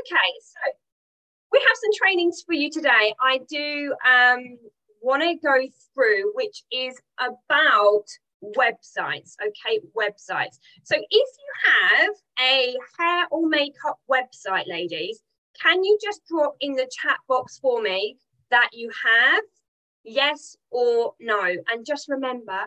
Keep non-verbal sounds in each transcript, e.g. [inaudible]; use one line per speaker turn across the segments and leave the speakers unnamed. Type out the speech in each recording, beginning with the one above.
Okay, so we have some trainings for you today. I do um, want to go through, which is about websites. Okay, websites. So if you have a hair or makeup website, ladies, can you just drop in the chat box for me that you have yes or no? And just remember,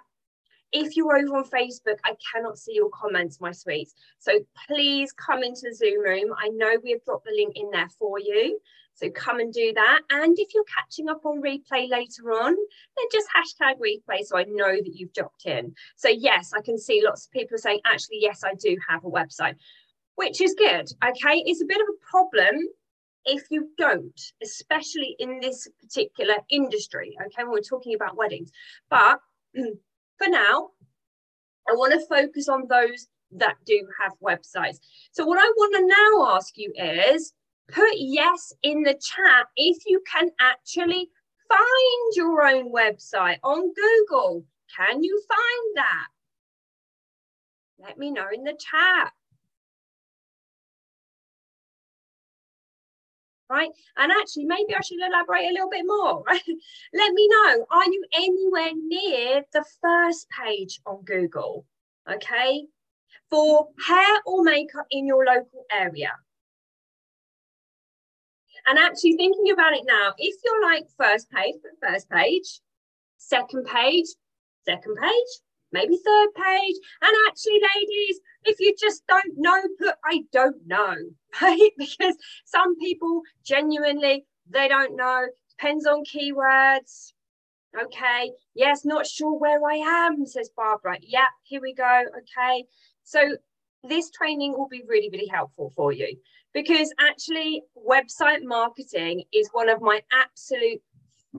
if you're over on Facebook, I cannot see your comments, my sweets. So please come into the Zoom room. I know we have dropped the link in there for you. So come and do that. And if you're catching up on replay later on, then just hashtag replay so I know that you've dropped in. So yes, I can see lots of people saying, actually, yes, I do have a website, which is good. Okay. It's a bit of a problem if you don't, especially in this particular industry. Okay. When we're talking about weddings. But [clears throat] for now, I want to focus on those that do have websites. So, what I want to now ask you is put yes in the chat if you can actually find your own website on Google. Can you find that? Let me know in the chat. Right? And actually, maybe I should elaborate a little bit more? [laughs] Let me know, are you anywhere near the first page on Google, okay? For hair or makeup in your local area. And actually thinking about it now, if you're like first page, first page, second page, second page, maybe third page. And actually, ladies, if you just don't know, put I don't know, [laughs] right? Because some people genuinely they don't know. Depends on keywords. Okay. Yes, not sure where I am, says Barbara. Yeah, here we go. Okay. So this training will be really, really helpful for you because actually website marketing is one of my absolute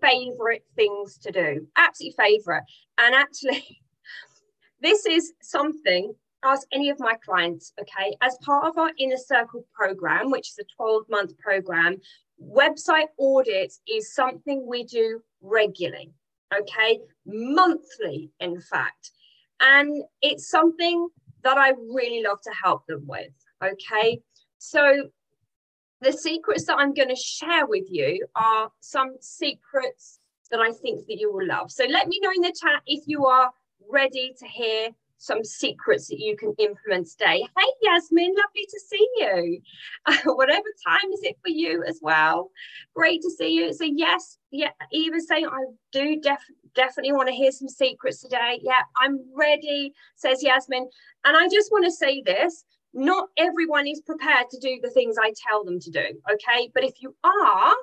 favorite things to do. Absolutely favorite. And actually this is something ask any of my clients, okay, as part of our Inner Circle program, which is a 12 month program, website audits is something we do regularly, okay, monthly, in fact. And it's something that I really love to help them with, okay. So, the secrets that I'm going to share with you are some secrets that I think that you will love. So, let me know in the chat if you are ready to hear some secrets that you can implement today. Hey, Yasmin, lovely to see you. [laughs] Whatever time is it for you as well. Great to see you. So, yes, yeah, Eva saying, I do def- definitely want to hear some secrets today. Yeah, I'm ready, says Yasmin. And I just want to say this not everyone is prepared to do the things I tell them to do. Okay. But if you are,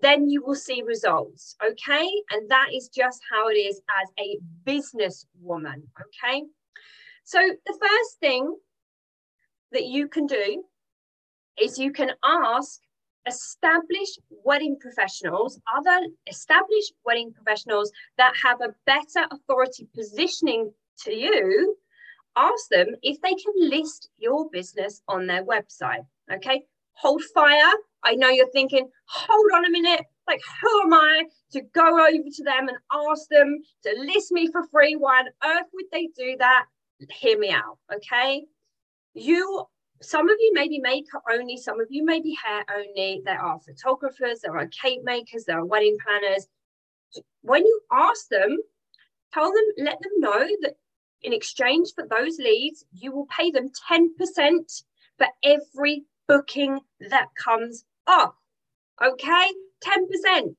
then you will see results. Okay. And that is just how it is as a business woman. Okay. So the first thing that you can do is you can ask established wedding professionals, other established wedding professionals that have a better authority positioning to you, ask them if they can list your business on their website. Okay, hold fire I know you're thinking, hold on a minute, like who am I to go over to them and ask them to list me for free? Why on earth would they do that? Hear me out, okay? You, some of you may be makeup only, some of you may be hair only. There are photographers, there are cake makers, there are wedding planners. When you ask them, tell them, let them know that in exchange for those leads, you will pay them 10% for every booking that comes off. Okay, 10%.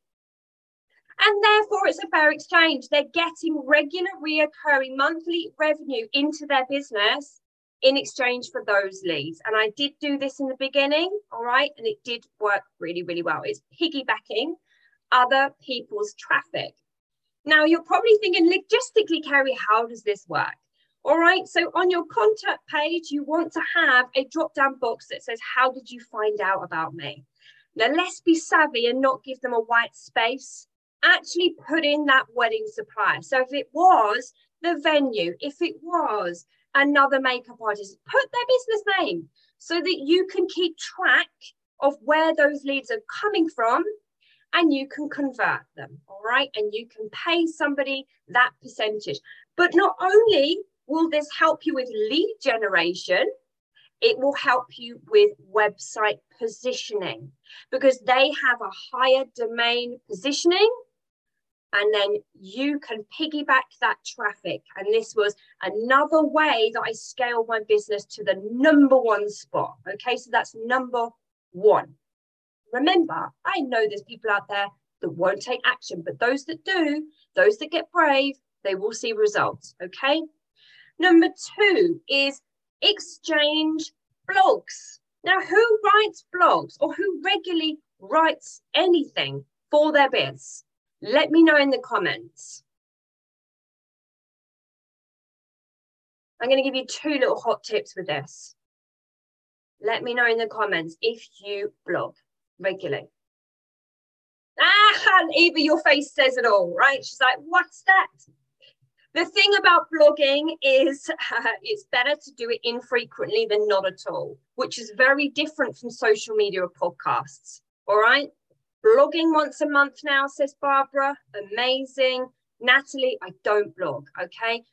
And therefore, it's a fair exchange. They're getting regular, reoccurring monthly revenue into their business in exchange for those leads. And I did do this in the beginning, all right, and it did work really, really well. It's piggybacking other people's traffic. Now, you're probably thinking, logistically, Kerry, how does this work? All right, so on your contact page, you want to have a drop down box that says, How did you find out about me? Now, let's be savvy and not give them a white space. Actually, put in that wedding supplier. So, if it was the venue, if it was another makeup artist, put their business name so that you can keep track of where those leads are coming from and you can convert them. All right. And you can pay somebody that percentage. But not only will this help you with lead generation? It will help you with website positioning because they have a higher domain positioning and then you can piggyback that traffic. And this was another way that I scaled my business to the number one spot. Okay, so that's number one. Remember, I know there's people out there that won't take action, but those that do, those that get brave, they will see results. Okay. Number two is exchange blogs. Now, who writes blogs or who regularly writes anything for their biz? Let me know in the comments. I'm going to give you two little hot tips with this. Let me know in the comments if you blog regularly. Ah, [laughs] Eva, your face says it all, right? She's like, what's that? The thing about blogging is uh, [laughs] it's better to do it infrequently than not at all, which is very different from social media or podcasts. All right. Blogging once a month now, says Barbara. Amazing. Natalie, I don't blog. Okay.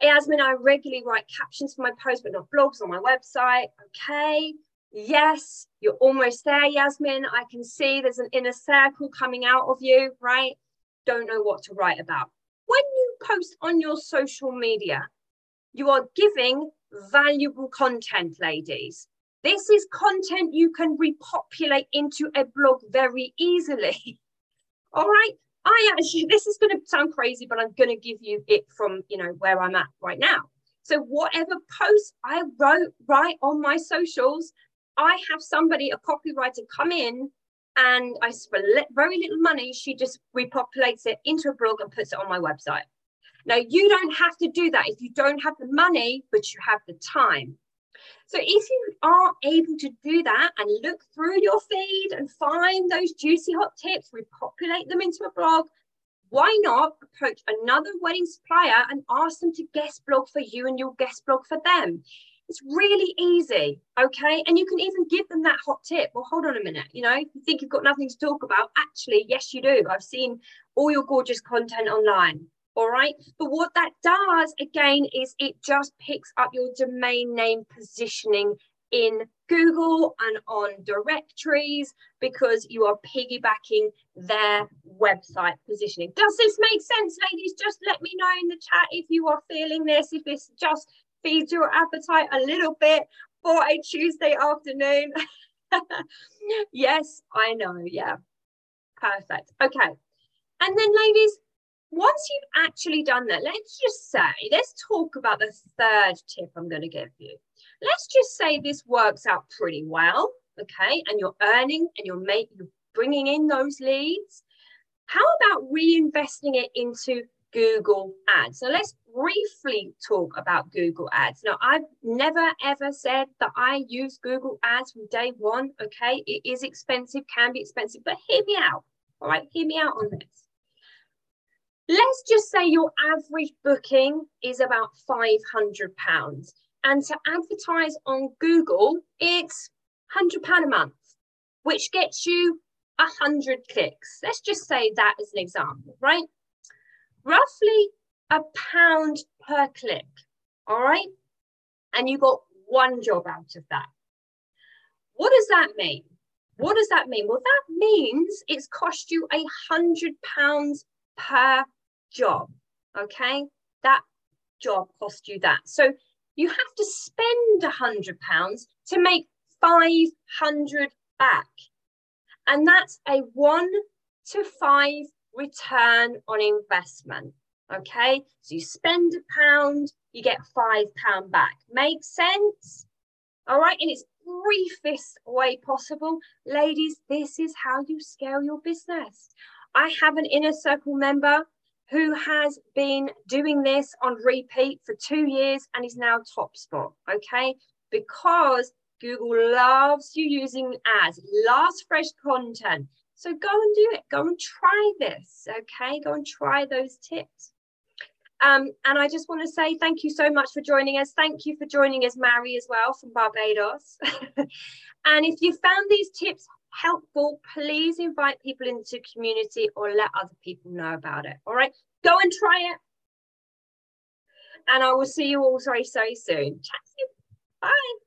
Yasmin, I regularly write captions for my posts, but not blogs on my website. Okay. Yes, you're almost there, Yasmin. I can see there's an inner circle coming out of you, right? Don't know what to write about. Post on your social media, you are giving valuable content, ladies. This is content you can repopulate into a blog very easily. [laughs] All right. I actually, this is going to sound crazy, but I'm going to give you it from, you know, where I'm at right now. So whatever post I wrote, right on my socials, I have somebody, a copywriter, come in and I spend very little money. She just repopulates it into a blog and puts it on my website. Now, you don't have to do that if you don't have the money, but you have the time. So, if you are able to do that and look through your feed and find those juicy hot tips, repopulate them into a blog, why not approach another wedding supplier and ask them to guest blog for you and your guest blog for them? It's really easy, okay? And you can even give them that hot tip. Well, hold on a minute, you know, you think you've got nothing to talk about. Actually, yes, you do. I've seen all your gorgeous content online. All right. But what that does again is it just picks up your domain name positioning in Google and on directories because you are piggybacking their website positioning. Does this make sense, ladies? Just let me know in the chat if you are feeling this, if this just feeds your appetite a little bit for a Tuesday afternoon. [laughs] yes, I know. Yeah. Perfect. Okay. And then, ladies, once you've actually done that, let's just say, let's talk about the third tip I'm going to give you. Let's just say this works out pretty well, okay, and you're earning and you're making, you're bringing in those leads. How about reinvesting it into Google Ads? So let's briefly talk about Google Ads. Now, I've never ever said that I use Google Ads from day one. Okay, it is expensive, can be expensive, but hear me out. All right, hear me out on this. Let's just say your average booking is about £500. And to advertise on Google, it's £100 a month, which gets you 100 clicks. Let's just say that as an example, right? Roughly a pound per click. All right. And you got one job out of that. What does that mean? What does that mean? Well, that means it's cost you a hundred pounds per job. Okay. That job cost you that. So you have to spend a hundred pounds to make 500 back. And that's a one to five return on investment. Okay, so you spend a pound, you get five pound back. Makes sense? All right, in its briefest way possible, ladies, this is how you scale your business. I have an inner circle member who has been doing this on repeat for two years and is now top spot. Okay, because Google loves you using ads, last fresh content. So go and do it. Go and try this. Okay, go and try those tips. Um, and I just want to say thank you so much for joining us. Thank you for joining us, Mary, as well from Barbados. [laughs] and if you found these tips helpful, please invite people into community or let other people know about it. All right, go and try it. And I will see you all very, soon. Chat soon. Bye.